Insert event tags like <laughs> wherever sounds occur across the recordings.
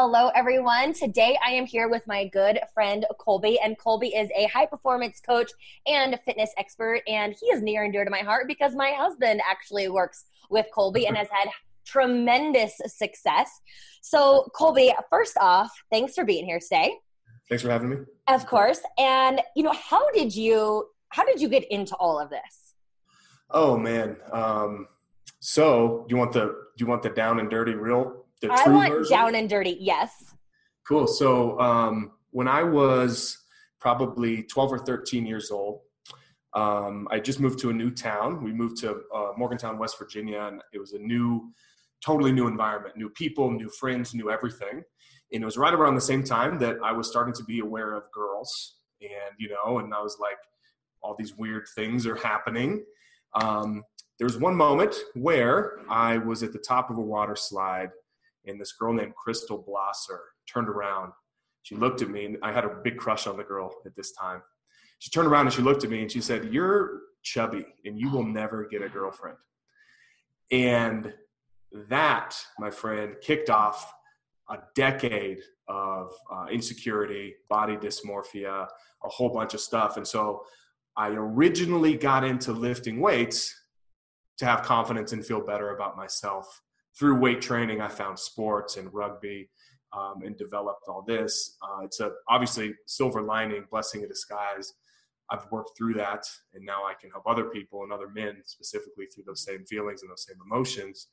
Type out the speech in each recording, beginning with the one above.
Hello, everyone. Today I am here with my good friend Colby, and Colby is a high performance coach and fitness expert. And he is near and dear to my heart because my husband actually works with Colby and has had tremendous success. So, Colby, first off, thanks for being here today. Thanks for having me. Of course. And you know, how did you how did you get into all of this? Oh man. Um, so do you want the do you want the down and dirty real the I want version? down and dirty, yes. Cool. So um, when I was probably 12 or 13 years old, um, I just moved to a new town. We moved to uh, Morgantown, West Virginia, and it was a new, totally new environment, new people, new friends, new everything. And it was right around the same time that I was starting to be aware of girls, and you know, and I was like, all these weird things are happening. Um, there was one moment where I was at the top of a water slide and this girl named Crystal Blosser turned around. She looked at me, and I had a big crush on the girl at this time. She turned around and she looked at me and she said, You're chubby and you will never get a girlfriend. And that, my friend, kicked off a decade of uh, insecurity, body dysmorphia, a whole bunch of stuff. And so I originally got into lifting weights to have confidence and feel better about myself through weight training, I found sports and rugby um, and developed all this. Uh, it's a obviously silver lining, blessing in disguise. I've worked through that, and now I can help other people and other men specifically through those same feelings and those same emotions.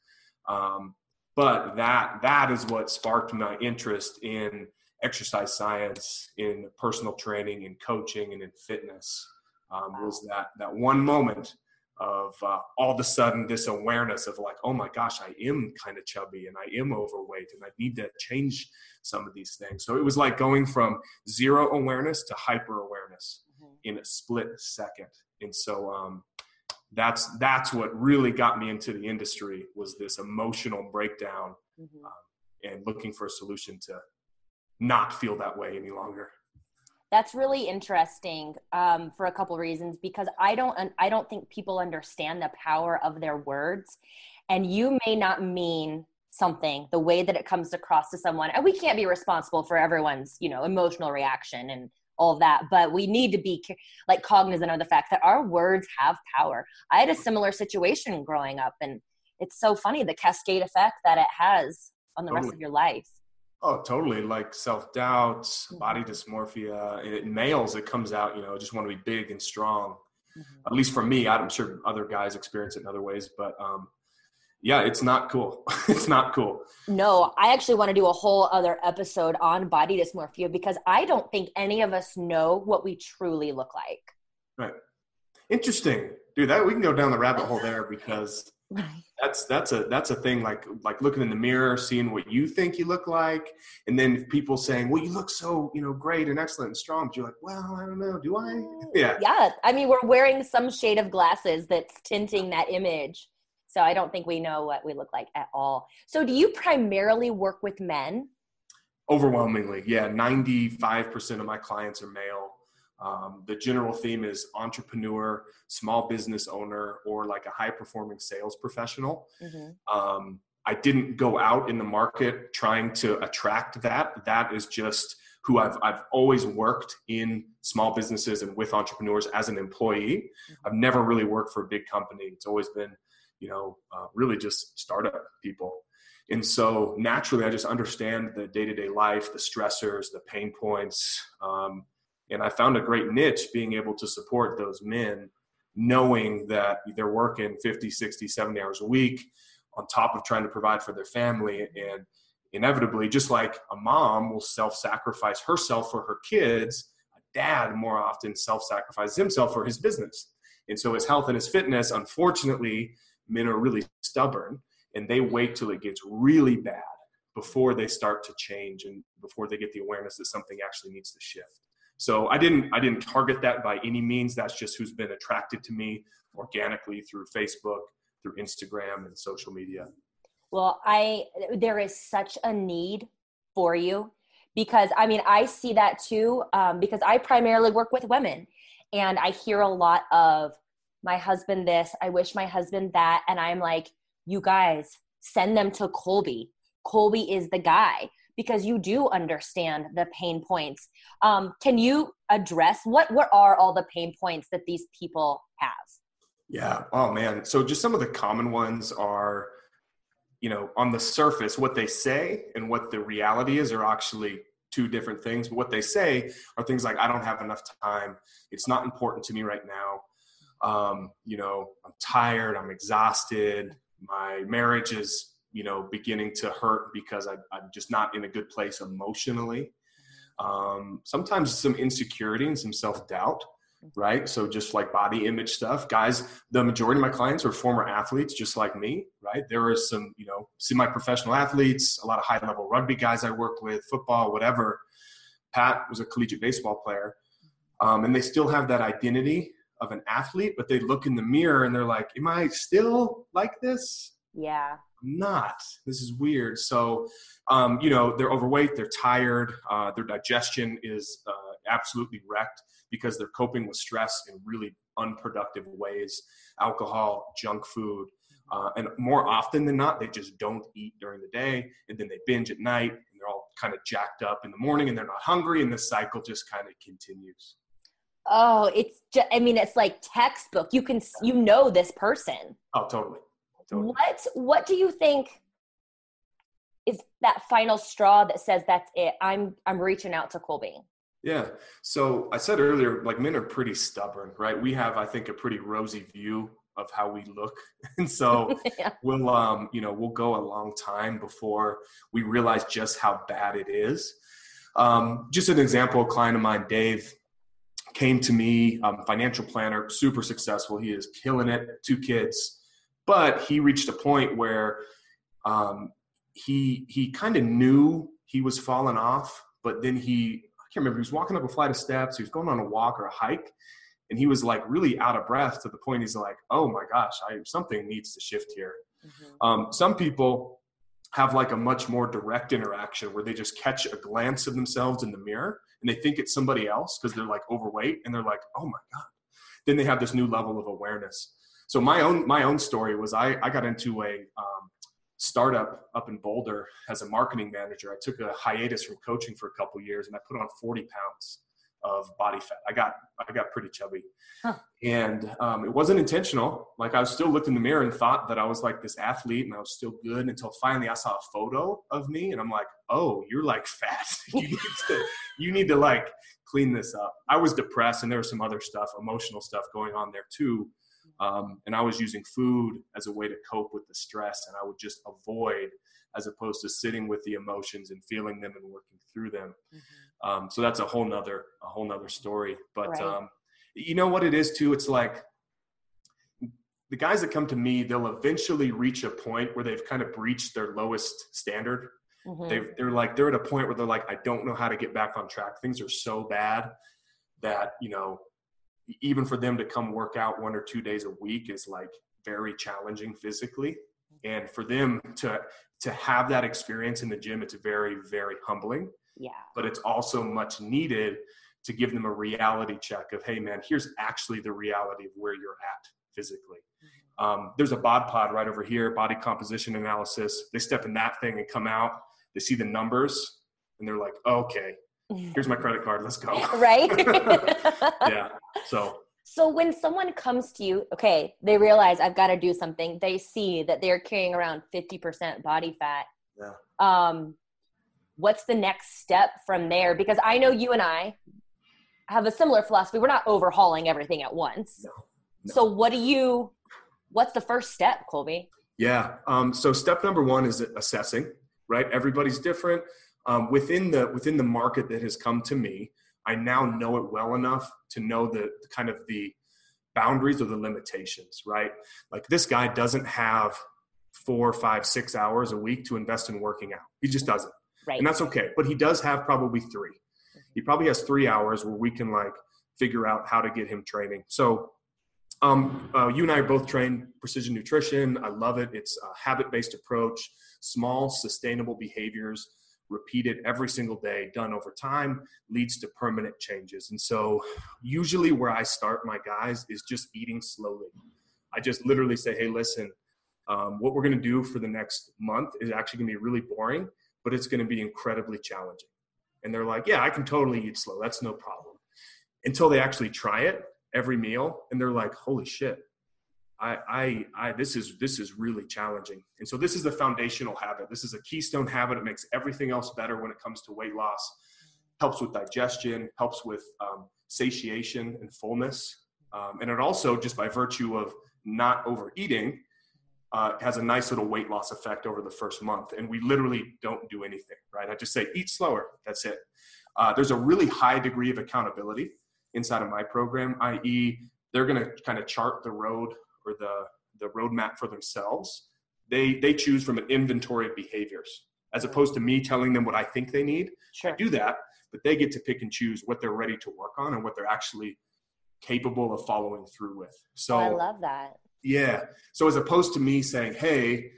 Um, but that that is what sparked my interest in exercise science, in personal training, in coaching, and in fitness. Um, was that that one moment of uh, all of a sudden this awareness of like, oh my gosh, I am kind of chubby and I am overweight and I need to change some of these things. So it was like going from zero awareness to hyper awareness mm-hmm. in a split second. And so um, that's that's what really got me into the industry was this emotional breakdown mm-hmm. uh, and looking for a solution to not feel that way any longer that's really interesting um, for a couple reasons because i don't i don't think people understand the power of their words. And you may not mean something the way that it comes across to someone. And we can't be responsible for everyone's you know emotional reaction and all of that but we need to be like cognizant of the fact that our words have power. I had a similar situation growing up and it's so funny the cascade effect that it has on the rest of your life Oh, totally. Like self doubt, mm-hmm. body dysmorphia. In males, it comes out, you know, just want to be big and strong. Mm-hmm. At least for me, I'm sure other guys experience it in other ways, but um, yeah, it's not cool. <laughs> it's not cool. No, I actually want to do a whole other episode on body dysmorphia because I don't think any of us know what we truly look like. Right. Interesting. Dude, that we can go down the rabbit hole there because <laughs> That's that's a that's a thing like like looking in the mirror, seeing what you think you look like, and then people saying, "Well, you look so you know great and excellent and strong." But you're like, "Well, I don't know, do I?" <laughs> Yeah. Yeah. I mean, we're wearing some shade of glasses that's tinting that image, so I don't think we know what we look like at all. So, do you primarily work with men? Overwhelmingly, yeah. Ninety five percent of my clients are male. Um, the general theme is entrepreneur, small business owner, or like a high performing sales professional. Mm-hmm. Um, I didn't go out in the market trying to attract that. That is just who I've, I've always worked in small businesses and with entrepreneurs as an employee. Mm-hmm. I've never really worked for a big company. It's always been, you know, uh, really just startup people. And so naturally, I just understand the day to day life, the stressors, the pain points. Um, and I found a great niche being able to support those men, knowing that they're working 50, 60, 70 hours a week on top of trying to provide for their family. And inevitably, just like a mom will self sacrifice herself for her kids, a dad more often self sacrifices himself for his business. And so his health and his fitness, unfortunately, men are really stubborn. and they wait till it gets really bad before they start to change and before they get the awareness that something actually needs to shift so i didn't i didn't target that by any means. That's just who's been attracted to me organically through facebook through instagram and social media. Well i there is such a need for you because i mean i see that too um, because i primarily work with women and i hear a lot of my husband this i wish my husband that and i'm like you guys send them to Colby. Colby is the guy because you do understand the pain points. Um, can you address what what are all the pain points that these people have? Yeah. Oh man. So just some of the common ones are, you know, on the surface, what they say and what the reality is are actually two different things. But what they say are things like, "I don't have enough time. It's not important to me right now." Um, you know, I'm tired. I'm exhausted my marriage is you know beginning to hurt because I, am just not in a good place emotionally. Um, sometimes some insecurity and some self-doubt right? So just like body image stuff. Guys the majority of my clients are former athletes just like me right? There are some you know semi-professional athletes a lot of high level rugby guys i work with football whatever. Pat was a collegiate baseball player. Um, and they still have that identity of an athlete, but they look in the mirror and they're like, Am I still like this? Yeah. Not. This is weird. So, um, you know, they're overweight, they're tired, uh, their digestion is uh, absolutely wrecked because they're coping with stress in really unproductive ways alcohol, junk food. Uh, and more often than not, they just don't eat during the day and then they binge at night and they're all kind of jacked up in the morning and they're not hungry and the cycle just kind of continues. Oh, it's just, I mean, it's like textbook. You can, you know, this person. Oh, totally. Totally. What, what do you think is that final straw that says that's it? I'm, I'm reaching out to Colby. Yeah. So I said earlier, like men are pretty stubborn, right? We have, I think, a pretty rosy view of how we look. <laughs> And so <laughs> yeah. we'll, um, you know, we'll go a long time before we realize just how bad it is. Um, just an example, a client of mine, Dave, came to me, um, financial planner, super successful. He is killing it, two kids. But he reached a point where um, he he kind of knew he was falling off, but then he I can't remember. He was walking up a flight of steps. He was going on a walk or a hike, and he was like really out of breath to the point he's like, "Oh my gosh, I, something needs to shift here." Mm-hmm. Um, some people have like a much more direct interaction where they just catch a glance of themselves in the mirror and they think it's somebody else because they're like overweight and they're like, oh my God. Then they have this new level of awareness. So my own my own story was I, I got into a um, startup up in Boulder as a marketing manager. I took a hiatus from coaching for a couple years and I put on 40 pounds of body fat. I got I got pretty chubby, huh. and um, it wasn't intentional. Like I was still looked in the mirror and thought that I was like this athlete and I was still good until finally I saw a photo of me and I'm like, oh, you're like fat. <laughs> you need to you need to like clean this up. I was depressed and there was some other stuff, emotional stuff going on there too. Um, and I was using food as a way to cope with the stress, and I would just avoid as opposed to sitting with the emotions and feeling them and working through them. Mm-hmm. Um, so that's a whole nother a whole nother story. But right. um, you know what it is too? It's like the guys that come to me, they'll eventually reach a point where they've kind of breached their lowest standard. Mm-hmm. they they're like they're at a point where they're like, I don't know how to get back on track. Things are so bad that you know even for them to come work out one or two days a week is like very challenging physically. And for them to to have that experience in the gym it's very very humbling. Yeah. But it's also much needed to give them a reality check of hey man here's actually the reality of where you're at physically. Mm-hmm. um, there's a bod pod right over here body composition analysis. They step in that thing and come out. They see the numbers and they're like okay here's my credit card let's go <laughs> right <laughs> yeah so so when someone comes to you, okay, they realize I've got to do something. They see that they're carrying around 50% body fat. Yeah. Um, what's the next step from there? Because I know you and I have a similar philosophy. We're not overhauling everything at once. No, no. So what do you, what's the first step, Colby? Yeah. Um, so step number one is assessing, right? Everybody's different. Um, within the within the market that has come to me, I now know it well enough to know the, the kind of the boundaries or the limitations, right? Like this guy doesn't have four, five, six hours a week to invest in working out. He just doesn't. Right. And that's okay. But he does have probably three. He probably has three hours where we can like figure out how to get him training. So um, uh, you and I are both trained precision nutrition. I love it. It's a habit based approach, small, sustainable behaviors repeated every single day, done over time, leads to permanent changes. And so, usually, where I start my guys is just eating slowly. I just literally say, hey, listen, um, what we're going to do for the next month is actually going to be really boring, but it's going to be incredibly challenging. And they're like, yeah, I can totally eat slow. That's no problem. Until they actually try it every meal and they're like, holy shit, I, I, I, this is this is really challenging. And so this is a foundational habit. This is a keystone habit. It makes everything else better when it comes to weight loss. Helps with digestion. Helps with um, satiation and fullness. Um, and it also, just by virtue of not overeating, uh, has a nice little weight loss effect over the first month. And we literally don't do anything, right? I just say eat slower. That's it. Uh, there's a really high degree of accountability inside of my program, i.e., they're going to kind of chart the road or the the roadmap for themselves. They they choose from an inventory of behaviors as opposed to me telling them what I think they need. Sure. I do that, but they get to pick and choose what they're ready to work on and what they're actually capable of following through with. So I love that. Yeah. So as opposed to me saying, "Hey,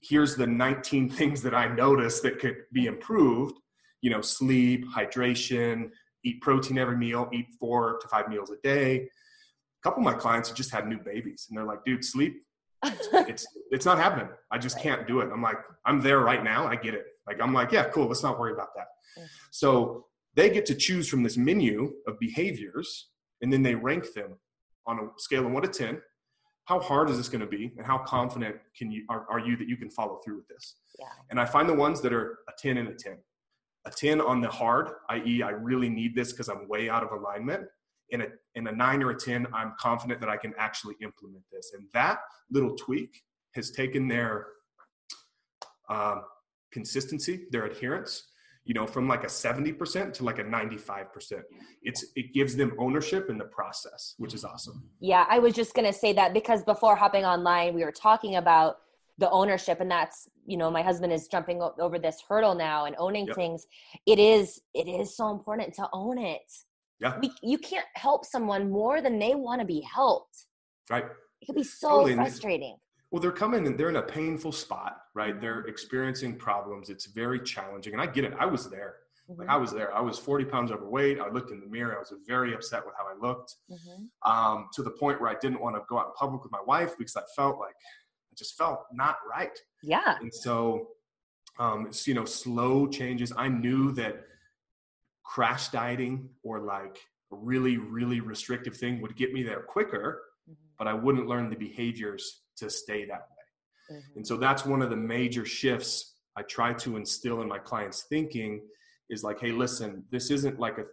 here's the 19 <laughs> things that I noticed that could be improved," you know, sleep, hydration, eat protein every meal, eat 4 to 5 meals a day, a couple of my clients just had new babies and they're like, dude, sleep. <laughs> it's it's not happening. I just can't do it. I'm like, I'm there right now. I get it. Like I'm like, yeah, cool. Let's not worry about that. Mm-hmm. So they get to choose from this menu of behaviors and then they rank them on a scale of one to ten. How hard is this going to be, and how confident can you are, are you that you can follow through with this? Yeah. And I find the ones that are a ten and a ten. A ten on the hard, i.e., I really need this because I'm way out of alignment in a in a nine or a ten, I'm confident that I can actually implement this. And that little tweak has taken their um, consistency, their adherence, you know, from like a 70% to like a 95%. It's it gives them ownership in the process, which is awesome. Yeah, I was just gonna say that because before hopping online, we were talking about the ownership and that's you know my husband is jumping over this hurdle now and owning yep. things it is it is so important to own it yeah. We, you can't help someone more than they want to be helped. Right. It could be so totally. frustrating. Well, they're coming and they're in a painful spot, right? They're experiencing problems. It's very challenging. And I get it. I was there. Mm-hmm. Like I was there. I was 40 pounds overweight. I looked in the mirror. I was very upset with how I looked mm-hmm. um, to the point where I didn't want to go out in public with my wife because I felt like I just felt not right. Yeah. And so, um, it's, you know, slow changes. I knew that crash dieting or like a really, really restrictive thing would get me there quicker, mm-hmm. but I wouldn't learn the behaviors to stay that way. Mm-hmm. And so that's one of the major shifts I try to instill in my clients' thinking is like, hey, listen, this isn't like a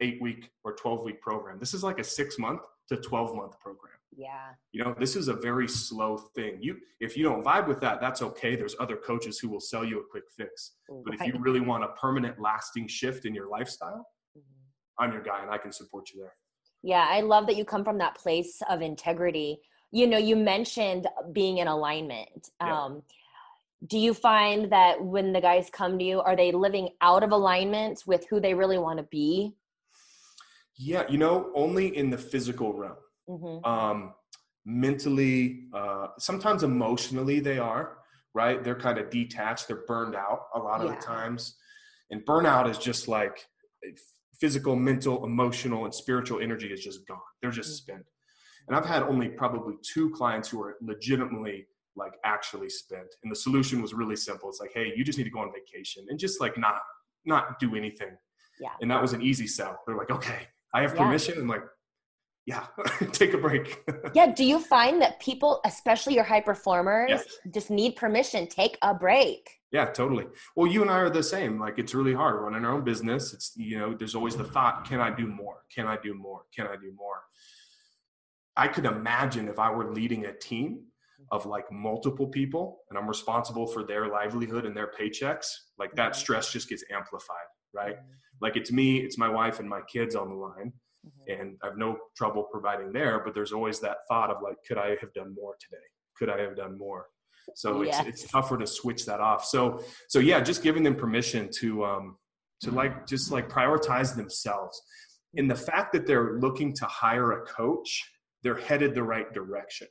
eight week or 12 week program. This is like a six month to 12 month program. Yeah. You know, this is a very slow thing. You if you don't vibe with that, that's okay. There's other coaches who will sell you a quick fix. But if you really want a permanent lasting shift in your lifestyle, mm-hmm. I'm your guy and I can support you there. Yeah, I love that you come from that place of integrity. You know, you mentioned being in alignment. Yeah. Um, do you find that when the guys come to you, are they living out of alignment with who they really want to be? Yeah, you know, only in the physical realm mm-hmm. um, mentally, uh, sometimes emotionally, they are right. They're kind of detached. They're burned out a lot of yeah. the times, and burnout is just like physical, mental, emotional, and spiritual energy is just gone. They're just mm-hmm. spent. And I've had only probably two clients who are legitimately like actually spent. And the solution was really simple. It's like, hey, you just need to go on vacation and just like not not do anything. Yeah. And that was an easy sell. They're like, okay, I have permission. Yeah. I'm like, yeah, <laughs> take a break. <laughs> yeah. Do you find that people, especially your high performers, yes. just need permission? Take a break. Yeah, totally. Well, you and I are the same. Like it's really hard running our own business. It's you know, there's always the thought, can I do more? Can I do more? Can I do more? I could imagine if I were leading a team of like multiple people and I'm responsible for their livelihood and their paychecks, like that mm-hmm. stress just gets amplified, right? Mm-hmm. Like it's me, it's my wife and my kids on the line mm-hmm. and I have no trouble providing there. But there's always that thought of like, could I have done more today? Could I have done more? So it's, yes. it's tougher to switch that off. So, so yeah, just giving them permission to, um, to like, just like prioritize themselves. In the fact that they're looking to hire a coach, they're headed the right direction,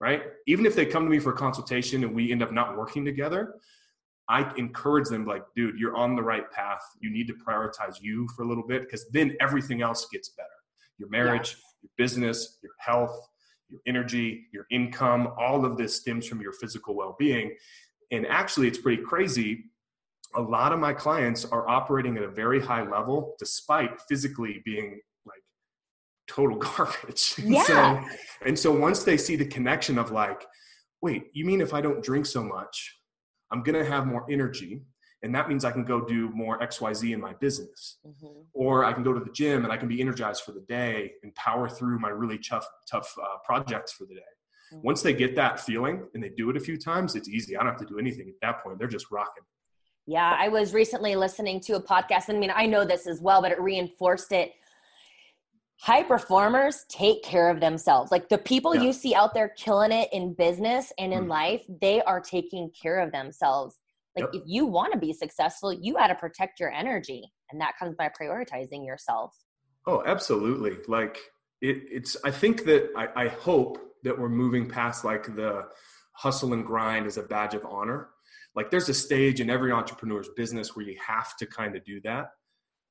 right? Even if they come to me for a consultation and we end up not working together, I encourage them like, dude, you're on the right path. You need to prioritize you for a little bit because then everything else gets better. Your marriage, yes. your business, your health, your energy, your income, all of this stems from your physical well-being. And actually, it's pretty crazy. A lot of my clients are operating at a very high level despite physically being like total <laughs> garbage. Yeah. so, and so once they see the connection of like, wait, you mean if I don't drink so much, I'm going to have more energy. And that means I can go do more XYZ in my business. Mm-hmm. Or I can go to the gym and I can be energized for the day and power through my really tough, tough uh, projects for the day. Mm-hmm. Once they get that feeling and they do it a few times, it's easy. I don't have to do anything at that point. They're just rocking. Yeah, I was recently listening to a podcast. I mean, I know this as well, but it reinforced it high performers take care of themselves. Like the people yeah. you see out there killing it in business and in mm. life, they are taking care of themselves. Like yep. if you want to be successful, you got to protect your energy, and that comes by prioritizing yourself. Oh, absolutely. Like it, it's. I think that I, I hope that we're moving past like the hustle and grind as a badge of honor. Like there's a stage in every entrepreneur's business where you have to kind of do that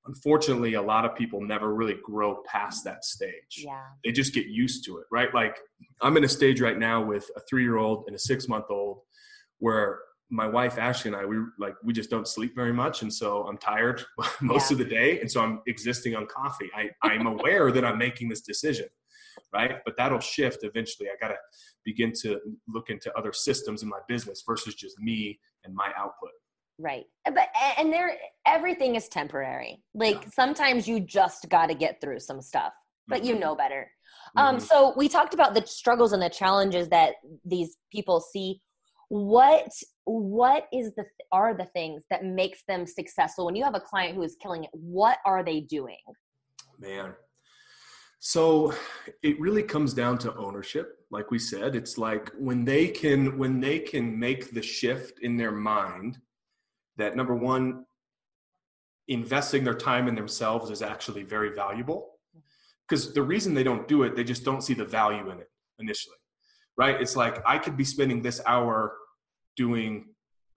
unfortunately a lot of people never really grow past that stage. Yeah. They just get used to it right? Like i'm in a stage right now with a three year old and a six month old where my wife ashley and i we like we just don't sleep very much and so i'm tired <laughs> most yeah. of the day and so i'm existing on coffee. I i'm aware that i'm making this decision right? But that'll shift eventually. I gotta begin to look into other systems in my business versus just me and my output Right. But and there everything is temporary. Like yeah. sometimes you just got to get through some stuff, but mm-hmm. you know better. Um, mm-hmm. Um so we talked about the struggles and the challenges that these people see. What what is the are the things that makes them successful when you have a client who is killing it? What are they doing? Man. So it really comes down to ownership. Like we said, it's like when they can when they can make the shift in their mind that number one, investing their time in themselves is actually very valuable. Because the reason they don't do it, they just don't see the value in it initially, right? It's like I could be spending this hour doing,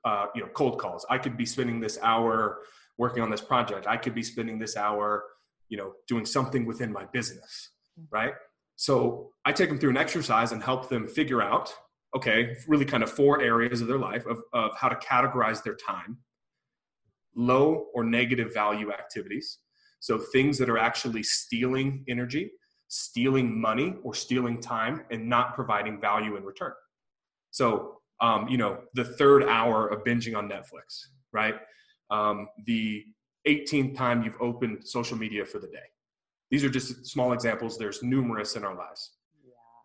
uh, you know, cold calls. I could be spending this hour working on this project. I could be spending this hour, you know, doing something within my business, right? So I take them through an exercise and help them figure out, okay, really kind of four areas of their life of, of how to categorize their time low or negative value activities. So things that are actually stealing energy, stealing money, or stealing time and not providing value in return. So, um, you know, the third hour of binging on Netflix, right? Um, the 18th time you've opened social media for the day. These are just small examples. There's numerous in our lives.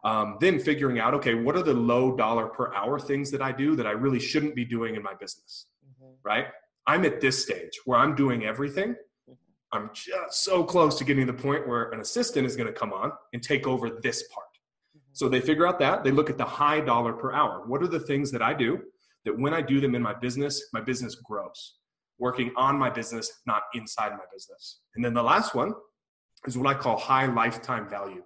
Um, then figuring out, okay, what are the low dollar per hour things that I do that I really shouldn't be doing in my business, mm-hmm. right? I'm at this stage where I'm doing everything. Mm-hmm. I'm just so close to getting to the point where an assistant is going to come on and take over this part. Mm-hmm. So they figure out that. They look at the high dollar per hour. What are the things that I do that when I do them in my business, my business grows? Working on my business, not inside my business. And then the last one is what I call high lifetime value.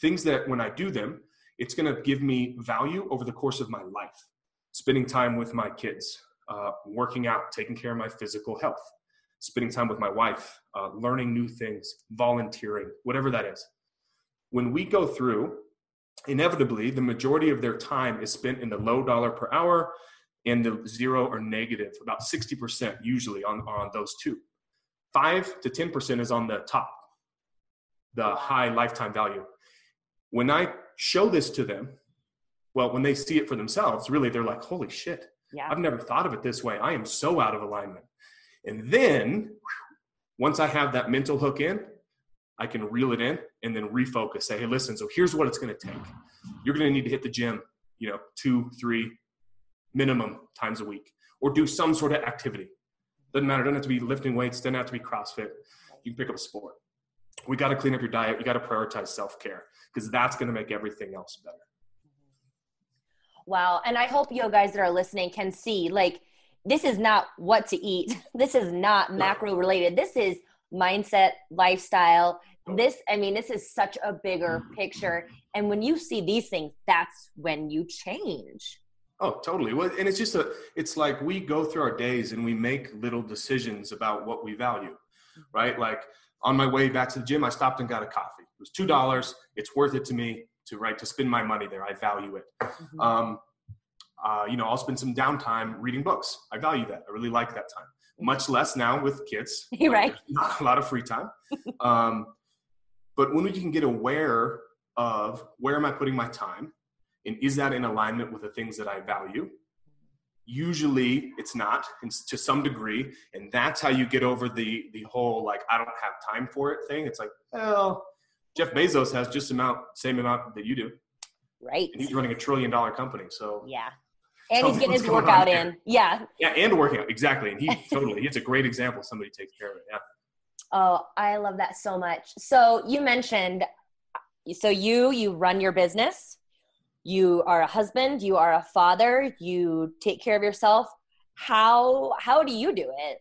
Things that when I do them, it's going to give me value over the course of my life. Spending time with my kids, uh, working out, taking care of my physical health, spending time with my wife, uh, learning new things, volunteering, whatever that is. When we go through, inevitably, the majority of their time is spent in the low dollar per hour and the zero or negative, about 60% usually on, on those two. Five to 10% is on the top, the high lifetime value. When I show this to them, well, when they see it for themselves, really, they're like, holy shit, yeah. I've never thought of it this way. I am so out of alignment. And then once I have that mental hook in, I can reel it in and then refocus. Say, hey, listen, so here's what it's going to take. You're going to need to hit the gym, you know, two, three minimum times a week or do some sort of activity. Doesn't matter. Doesn't have to be lifting weights. Doesn't have to be CrossFit. You can pick up a sport. We got to clean up your diet. You got to prioritize self care because that's going to make everything else better Wow. And I hope you guys that are listening can see like this is not what to eat. <laughs> This is not macro related. This is mindset, lifestyle. This, I mean, this is such a bigger mm. picture. And when you see these things, that's when you change. Oh, totally. Well, and it's just a, it's like we go through our days and we make little decisions about what we value, mm-hmm. right? Like on my way back to the gym, I stopped and got a coffee. It was $2. It's worth it to me to, right, to spend my money there. I value it. Mm-hmm. Um, uh, you know, I'll spend some downtime reading books. I value that. I really like that time. Mm-hmm. Much less now with kids. <laughs> right. A lot of free time. <laughs> um, but when we can get aware of where am I putting my time, and is that in alignment with the things that I value? Usually, it's not, to some degree, and that's how you get over the the whole like I don't have time for it thing. It's like, well, Jeff Bezos has just amount same amount that you do, right? And he's running a trillion dollar company, so yeah, and he's getting his workout in. Yeah. Yeah, and working out exactly. And he <laughs> totally. It's a great example. Somebody takes care of it. Yeah. Oh, I love that so much. So you mentioned, so you you run your business. You are a husband. You are a father. You take care of yourself. How how do you do it?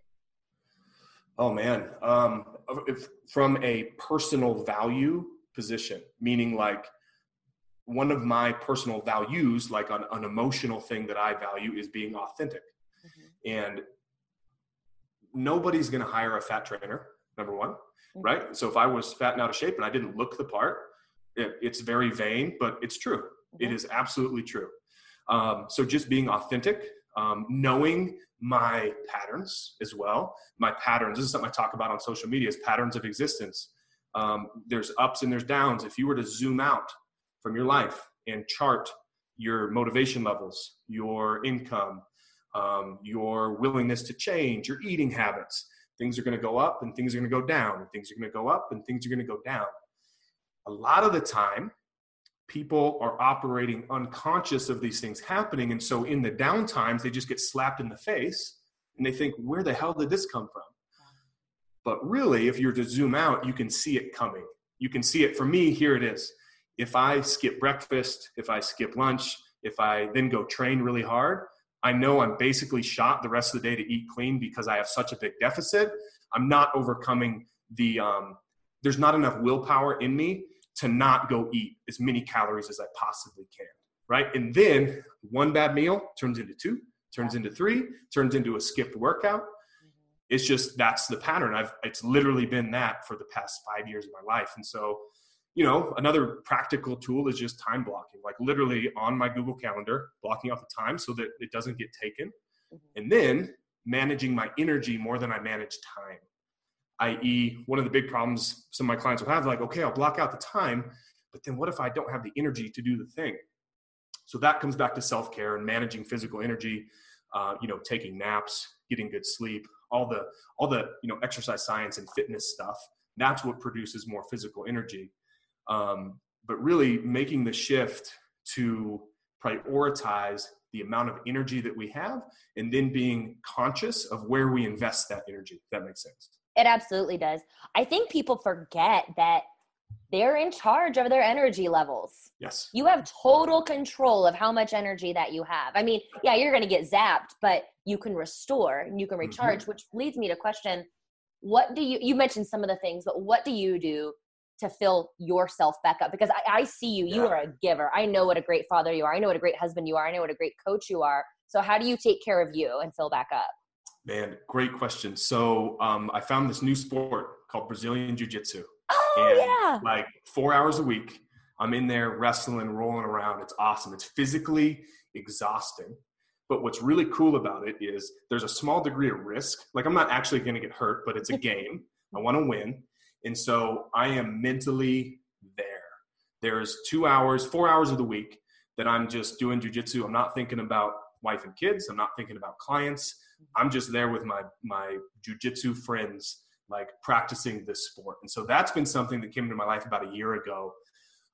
Oh man, um, if, from a personal value position, meaning like one of my personal values, like an, an emotional thing that I value, is being authentic. Mm-hmm. And nobody's going to hire a fat trainer, number one, mm-hmm. right? So if I was fat and out of shape and I didn't look the part, it, it's very vain, but it's true. Mm-hmm. It is absolutely true. Um, so just being authentic, um, knowing my patterns as well. My patterns, this is something I talk about on social media, is patterns of existence. Um, there's ups and there's downs. If you were to zoom out from your life and chart your motivation levels, your income, um, your willingness to change, your eating habits. Things are going to go up and things are going to go down, and things are going to go up and things are going to go down. A lot of the time, people are operating unconscious of these things happening. And so in the down times, they just get slapped in the face and they think, where the hell did this come from? But really, if you're to zoom out, you can see it coming. You can see it. For me, here it is if I skip breakfast, if I skip lunch, if I then go train really hard, I know I'm basically shot the rest of the day to eat clean because I have such a big deficit. I'm not overcoming the, um, there's not enough willpower in me to not go eat as many calories as I possibly can. Right. And then one bad meal turns into two, turns into three, turns into a skipped workout. Mm-hmm. It's just that's the pattern. I've it's literally been that for the past five years of my life. And so you know, another practical tool is just time blocking, like literally on my Google Calendar, blocking out the time so that it doesn't get taken. Mm-hmm. And then managing my energy more than I manage time. I.e., one of the big problems some of my clients will have, like, okay, I'll block out the time, but then what if I don't have the energy to do the thing? So that comes back to self care and managing physical energy. Uh, you know, taking naps, getting good sleep, all the all the you know exercise science and fitness stuff. That's what produces more physical energy. Um, but really making the shift to prioritize the amount of energy that we have and then being conscious of where we invest that energy. If that makes sense. It absolutely does. I think people forget that they're in charge of their energy levels. Yes. You have total control of how much energy that you have. I mean, yeah, you're going to get zapped, but you can restore and you can mm-hmm. recharge, mm-hmm. which leads me to question what do you you mentioned some of the things, but what do you do to fill yourself back up because I, I see you you are a giver i know what a great father you are i know what a great husband you are i know what a great coach you are so how do you take care of you and fill back up man great question. So um, i found this new sport called brazilian jiu-jitsu. Oh and yeah. like four hours a week i'm in there wrestling rolling around. It's awesome. It's physically exhausting. But what's really cool about it is there's a small degree of risk. Like i'm not actually going to get hurt but it's a <laughs> game. I want to win. And so I am mentally there. There's two hours, four hours of the week that I'm just doing jujitsu. I'm not thinking about wife and kids. I'm not thinking about clients. I'm just there with my my jujitsu friends, like practicing this sport. And so that's been something that came into my life about a year ago.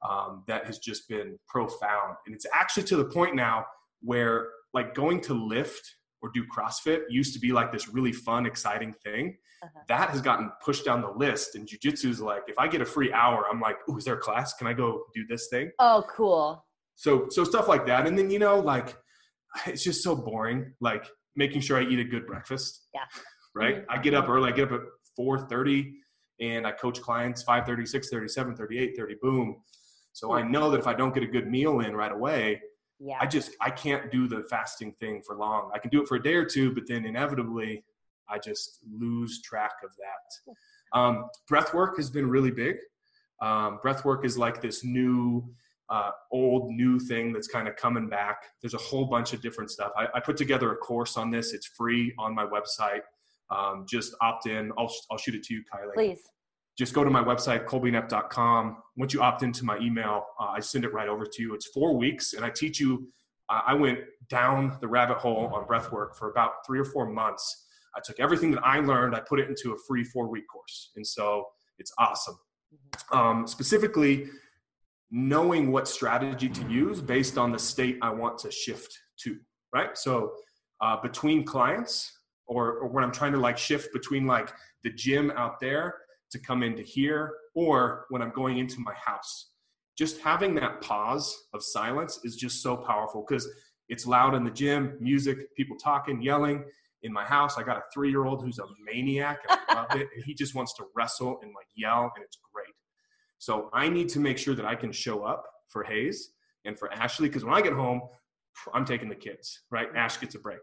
Um, that has just been profound, and it's actually to the point now where like going to lift or do CrossFit used to be like this really fun, exciting thing. Uh-huh. That has gotten pushed down the list. And jujitsu is like, if I get a free hour, I'm like, oh, is there a class? Can I go do this thing? Oh, cool. So so stuff like that, and then you know like <sighs> it's just so boring. Like making sure I eat a good breakfast. Yeah. Right. Mm-hmm. I get up early. I get up at four thirty, and I coach clients 5:30, 6:30, 7:30, 8:30. Boom. So I know that if I don't get a good meal in right away, Yeah. I just I can't do the fasting thing for long. I can do it for a day or two, but then inevitably I just lose track of that. Um, breath work has been really big. Um, breath work is like this new, uh, old new thing that's kind of coming back. There's a whole bunch of different stuff. I, I put together a course on this. It's free on my website. Um, just opt in. I'll I'll shoot it to you, Kylie Please. just go to my website colbynepp.com once you opt into my email uh, i send it right over to you it's four weeks and i teach you uh, i went down the rabbit hole on breath work for about three or four months i took everything that i learned i put it into a free four week course and so it's awesome um, specifically knowing what strategy to use based on the state i want to shift to right so uh, between clients or, or when i'm trying to like shift between like the gym out there to come into here or when I'm going into my house. Just having that pause of silence is just so powerful because it's loud in the gym, music, people talking, yelling. In my house, I got a three year old who's a maniac I love it. And he just wants to wrestle and like yell, and it's great. So I need to make sure that I can show up for Hayes and for Ashley because when I get home, I'm taking the kids, right? Ash gets a break.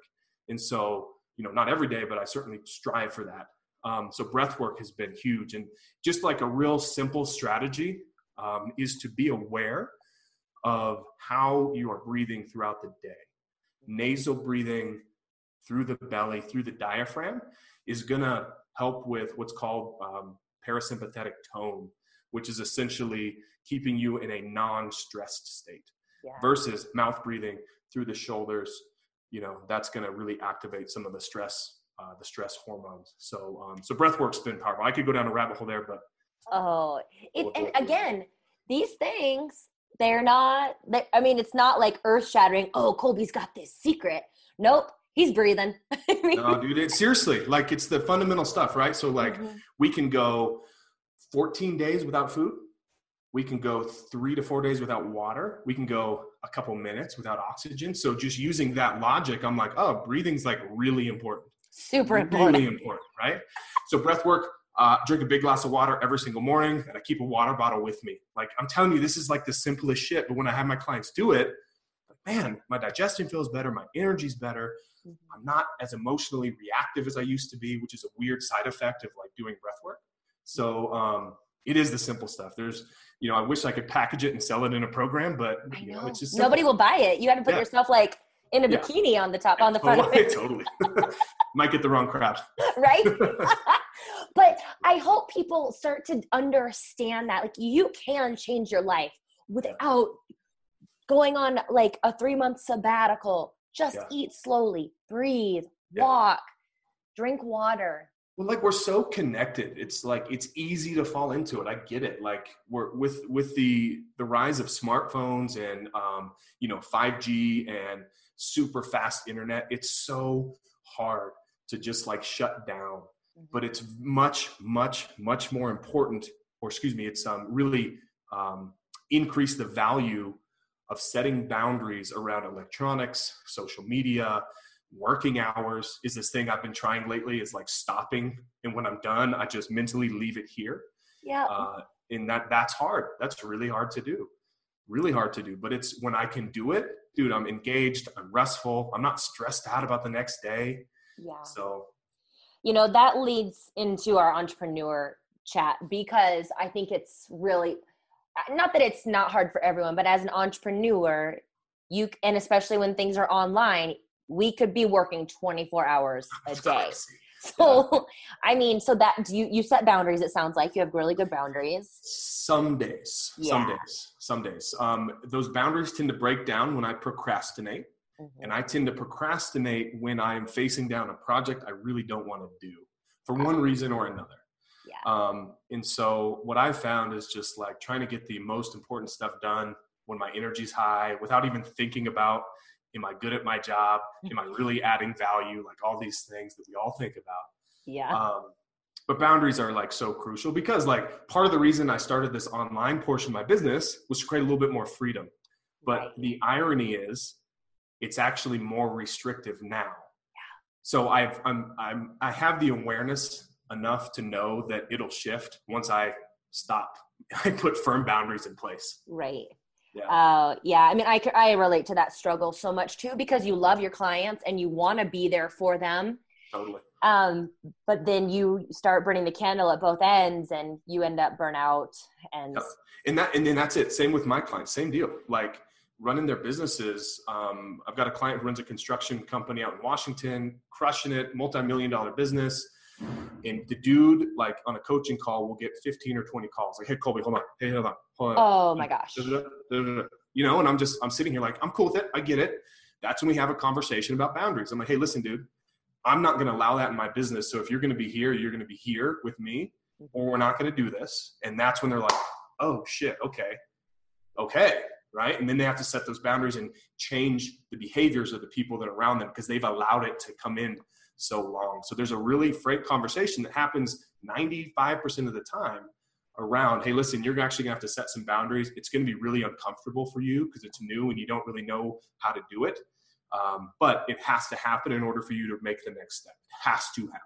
And so, you know, not every day, but I certainly strive for that. Um, so breath work has been huge. And just like a real simple strategy um, is to be aware of how you are breathing throughout the day. Nasal breathing through the belly, through the diaphragm, is going to help with what's called um, parasympathetic tone, which is essentially keeping you in a non stressed state Yeah. versus mouth breathing through the shoulders. You know, that's going to really activate some of the stress uh, the stress hormones. So, um, so breath work's been powerful. I could go down a rabbit hole there, but Oh, it, and again, these things, they're not, they, I mean, it's not like earth shattering. Oh, Colby's got this secret. Nope, he's breathing. I <laughs> mean, no, dude, it, seriously, like it's the fundamental stuff, right? So, like, Mhm. we can go 14 days without food. We can go three to four days without water. We can go a couple minutes without oxygen. So, just using that logic, I'm like, oh, breathing's like really important. super important. really important. right? So breath work, uh, drink a big glass of water every single morning, and I keep a water bottle with me. Like I'm telling you, this is like the simplest shit. But when I have my clients do it, man, my digestion feels better, my energy's better. Mhm. I'm not as emotionally reactive as I used to be, which is a weird side effect of like doing breath work. So um, it is the simple stuff. There's, you know, I wish I could package it and sell it in a program, but you know, know. it's just Nobody will buy it. You got to put Yeah. yourself like in a Yeah. bikini on the top, on the front of it, totally. <laughs> Might get the wrong crowd. <laughs> right? <laughs> but I hope people start to understand that like you can change your life without going on like a three month sabbatical. Just Yeah. eat slowly, breathe, walk, drink water. Well, like we're so connected. It's like it's easy to fall into it. I get it. Like we're with with the the rise of smartphones and um, you know 5G and super fast internet. It's so hard to just like shut down. But it's much much much more important. Or excuse me, it's um, really um, increase the value of setting boundaries around electronics, social media, working hours is this thing I've been trying lately is like stopping. And when I'm done, I just mentally leave it here. Yeah. Uh, and that that's hard. That's really hard to do. Really hard to do. But it's when I can do it, dude, I'm engaged, I'm restful, I'm not stressed out about the next day. yeah. So you know that leads into our entrepreneur chat because i think it's really not that it's not hard for everyone but as an entrepreneur you and especially when things are online we could be working 24 hours a day <laughs> so i mean so that do you you set boundaries it sounds like you have really good boundaries some days, some days, some days. Um, those boundaries tend to break down when I procrastinate. And I tend to procrastinate when I'm facing down a project I really don't want to do for one reason or another. Yeah. Um, and so what I've found is just like trying to get the most important stuff done when my energy's high without even thinking about, am I good at my job? <laughs> Am I really adding value? Like all these things that we all think about. yeah Um, but boundaries are like so crucial because like part of the reason I started this online portion of my business was to create a little bit more freedom But Right. the irony is, it's actually more restrictive now. yeah. So I've I'm I'm I have the awareness enough to know that it'll shift once I stop. <laughs> I put firm boundaries in place. Right. Yeah. Uh, yeah. I mean, I, I relate to that struggle so much too because you love your clients and you want to be there for them. Totally. Um, but then you start burning the candle at both ends and you end up burnout and Yep. And that and then that's it. Same with my clients. Same deal. Like running their businesses. Um, I've got a client who runs a construction company out in Washington, crushing it, multi-million dollar business. And the dude, like on a coaching call, will get 15 or 20 calls. Like, hey Colby, hold on. Hey, hold on. Hold on. oh my gosh. You know, and I'm just I'm sitting here like, I'm cool with it. I get it. That's when we have a conversation about boundaries. I'm like, hey, listen, dude, I'm not gonna allow that in my business. So if you're gonna be here, you're gonna be here with me, mm-hmm. or we're not gonna do this. And that's when they're like, oh shit, okay. Okay. Right. And then they have to set those boundaries and change the behaviors of the people that are around them because they've allowed it to come in so long. So there's a really frank conversation that happens 95% of the time around, hey, listen, you're actually gonna have to set some boundaries. It's gonna be really uncomfortable for you because it's new and you don't really know how to do it. Um, but it has to happen in order for you to make the next step. It has to happen.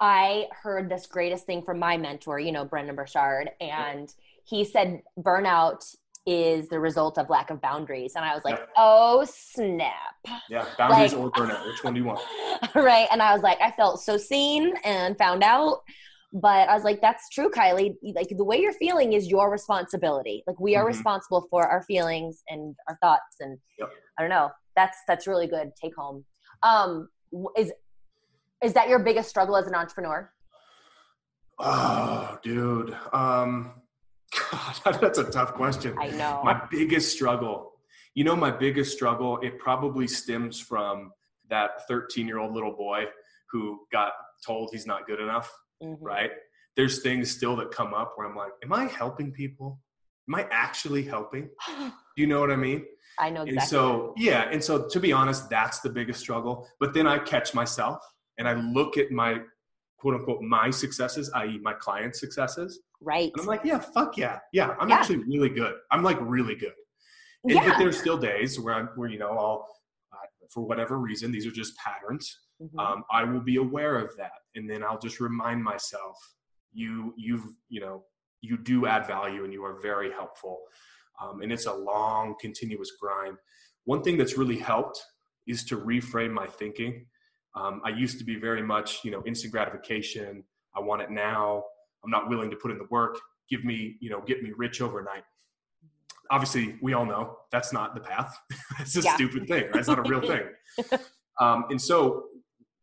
I heard this greatest thing from my mentor, you know, Brendon Burchard, and he said burnout is the result of lack of boundaries. And I was like, Yep. oh snap. Yeah, boundaries Like- or burnout. Which one do you want? <laughs> right. And I was like, I felt so seen and found out. But I was like, that's true, Kylie. Like the way you're feeling is your responsibility. Like we are Mhm. responsible for our feelings and our thoughts. And Yep. I don't know. That's that's really good. Take home. Um, is is that your biggest struggle as an entrepreneur? Oh, dude. Um, God, <laughs> that's a tough question. I know. My biggest struggle, you know, my biggest struggle, it probably stems from that 13 year old little boy who got told he's not good enough, Mhm. right? There's things still that come up where I'm like, am I helping people? Am I actually helping? <sighs> Do you know what I mean? I know exactly. And so, yeah. And so, to be honest, that's the biggest struggle. But then I catch myself and I look at my quote unquote my successes, i.e., my clients' successes. right. And I'm like, yeah, fuck yeah. Yeah, I'm Yeah. actually really good. I'm like really good. And, yeah. But there's still days where I'm, where, you know, I'll, uh, for whatever reason, these are just patterns. Mhm. Um, I will be aware of that. And then I'll just remind myself, you, you've, you know, you do add value and you are very helpful. Um, and it's a long, continuous grind. One thing that's really helped is to reframe my thinking. Um, I used to be very much, you know, instant gratification. I want it now. I'm not willing to put in the work. Give me, you know, get me rich overnight. Obviously, we all know that's not the path. <laughs> it's a Yeah. stupid thing. Right? It's not a real thing. <laughs> um, and so,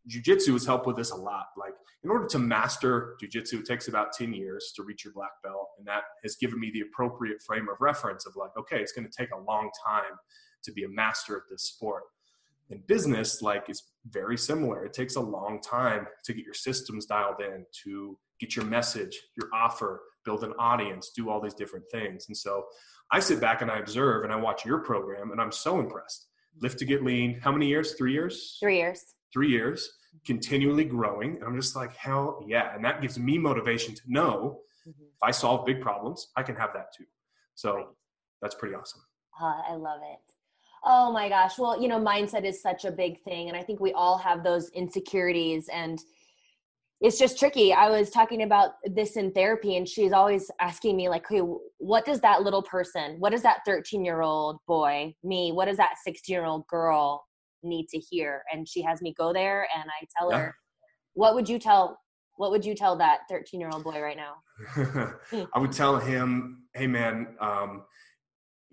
jujitsu has helped with this a lot. Like, in order to master jujitsu, it takes about 10 years to reach your black belt. And that has given me the appropriate frame of reference of like, okay, it's going to take a long time to be a master at this sport. In business, like, it's very similar. It takes a long time to get your systems dialed in, to get your message, your offer, build an audience, do all these different things. And so I sit back and I observe and I watch your program and I'm so impressed. Lift to get lean. How many years? Three years? Three years. Three years, continually growing. And I'm just like, hell yeah. And that gives me motivation to know Mhm. if I solve big problems, I can have that too. So that's pretty awesome. Uh, I love it. Oh my gosh. Well, you know, mindset is such a big thing. And I think we all have those insecurities and it's just tricky. I was talking about this in therapy and she's always asking me like, hey, what does that little person, what does that 13 year old boy, me, what does that 16 year old girl need to hear? And she has me go there and I tell Yeah. her, what would you tell, what would you tell that 13 year old boy right now? <laughs> I would tell him, hey man, um,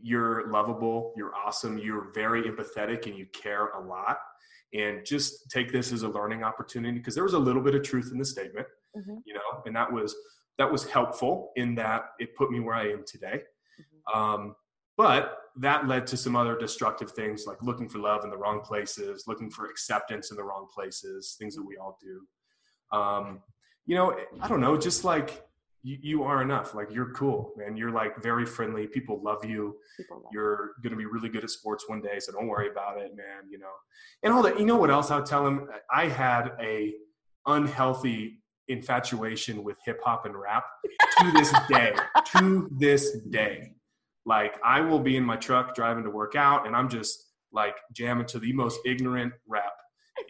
you're lovable, you're awesome, you're very empathetic, and you care a lot. And just take this as a learning opportunity because there was a little bit of truth in the statement, Mhm. you know, and that was that was helpful in that it put me where I am today. Um, but that led to some other destructive things like looking for love in the wrong places, looking for acceptance in the wrong places, things that we all do. Um, you know, I don't know, just like you, you are enough. Like you're cool, man. You're like very friendly. People love you. People love You're going to be really good at sports one day. So don't worry about it, man. You know, and all that. You know what else I'll tell him? I had a unhealthy infatuation with hip hop and rap to this day, <laughs> to this day. Like I will be in my truck driving to work out and I'm just like jamming to the most ignorant rap.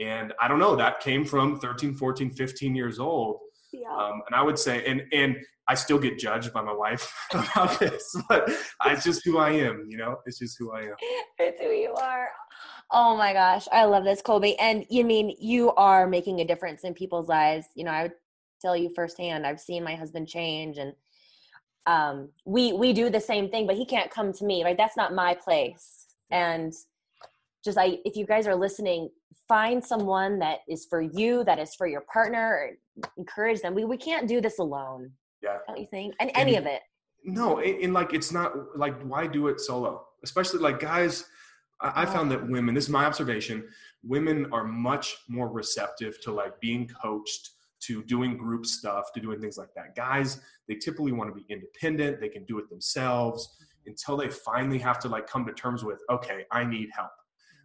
And I don't know, that came from 13, 14, 15 years old. Yeah. Um, and I would say, and, and I still get judged by my wife <laughs> about this, but it's just who I am, you know, it's just who I am. It's who you are. Oh my gosh. I love this, Colby. And you mean you are making a difference in people's lives. You know, I would tell you firsthand, I've seen my husband change and um, we we do the same thing, but he can't come to me. Right? That's not my place. And just I, if you guys are listening, find someone that is for you, that is for your partner. encourage them. We we can't do this alone. Yeah. Don't you think? And, and any of it. No, and like it's not like why do it solo? Especially like guys. I, I found that women. This is my observation. Women are much more receptive to like being coached to doing group stuff to doing things like that. Guys, they typically want to be independent, they can do it themselves until they finally have to like come to terms with, okay, I need help.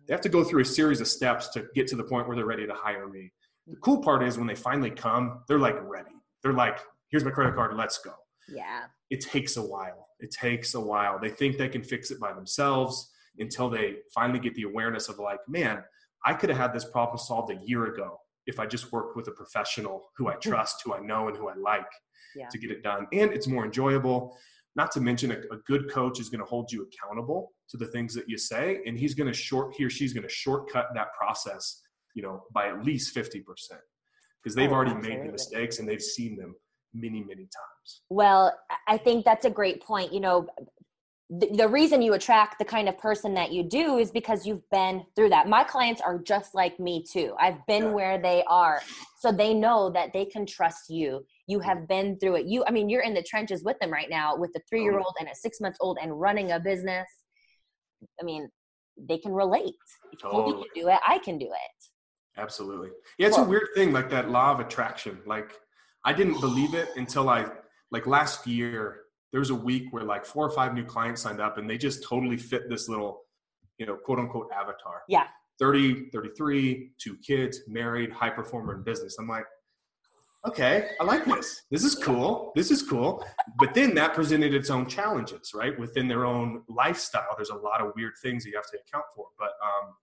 They have to go through a series of steps to get to the point where they're ready to hire me. The cool part is when they finally come, they're like ready. They're like, here's my credit card, let's go. Yeah. It takes a while. It takes a while. They think they can fix it by themselves until they finally get the awareness of like, man, I could have had this problem solved a year ago if I just worked with a professional who I <laughs> trust, who I know, and who I like yeah. to get it done. And it's more enjoyable. Not to mention, a, a good coach is going to hold you accountable to the things that you say, and he's going to short he or she's going to shortcut that process, you know, by at least fifty percent because they've oh, already absolutely. made the mistakes and they've seen them many many times. Well, I think that's a great point. You know, the, the reason you attract the kind of person that you do is because you've been through that. My clients are just like me too. I've been yeah. where they are. So they know that they can trust you. You have been through it. You I mean, you're in the trenches with them right now with a 3-year-old and a 6-month-old and running a business. I mean, they can relate. If totally. can do it, I can do it. Absolutely. Yeah, it's well, a weird thing like that law of attraction. Like I didn't believe it until I like last year there was a week where like four or five new clients signed up and they just totally fit this little, you know, quote unquote avatar. Yeah. 30, 33, two kids, married, high performer in business. I'm like, okay, I like this. This is cool. This is cool. But then that presented its own challenges, right? Within their own lifestyle, there's a lot of weird things that you have to account for. But um,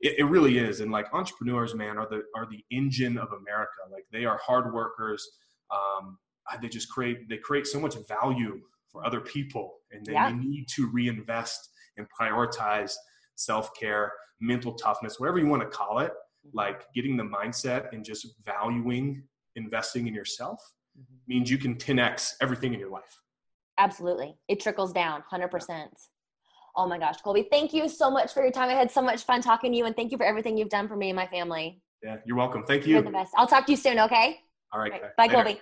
it, it really is. And like entrepreneurs, man, are the are the engine of America. Like they are hard workers. Um, they just create they create so much value for other people and then yeah. you need to reinvest and prioritize self-care mental toughness whatever you want to call it mm-hmm. like getting the mindset and just valuing investing in yourself mm-hmm. means you can 10x everything in your life. Absolutely. It trickles down 100% oh my gosh colby thank you so much for your time. I had so much fun talking to you and thank you for everything you've done for me and my family. Yeah you're welcome. Thank you. you're the best. I'll talk to you soon okay? All right, all right. bye. Colby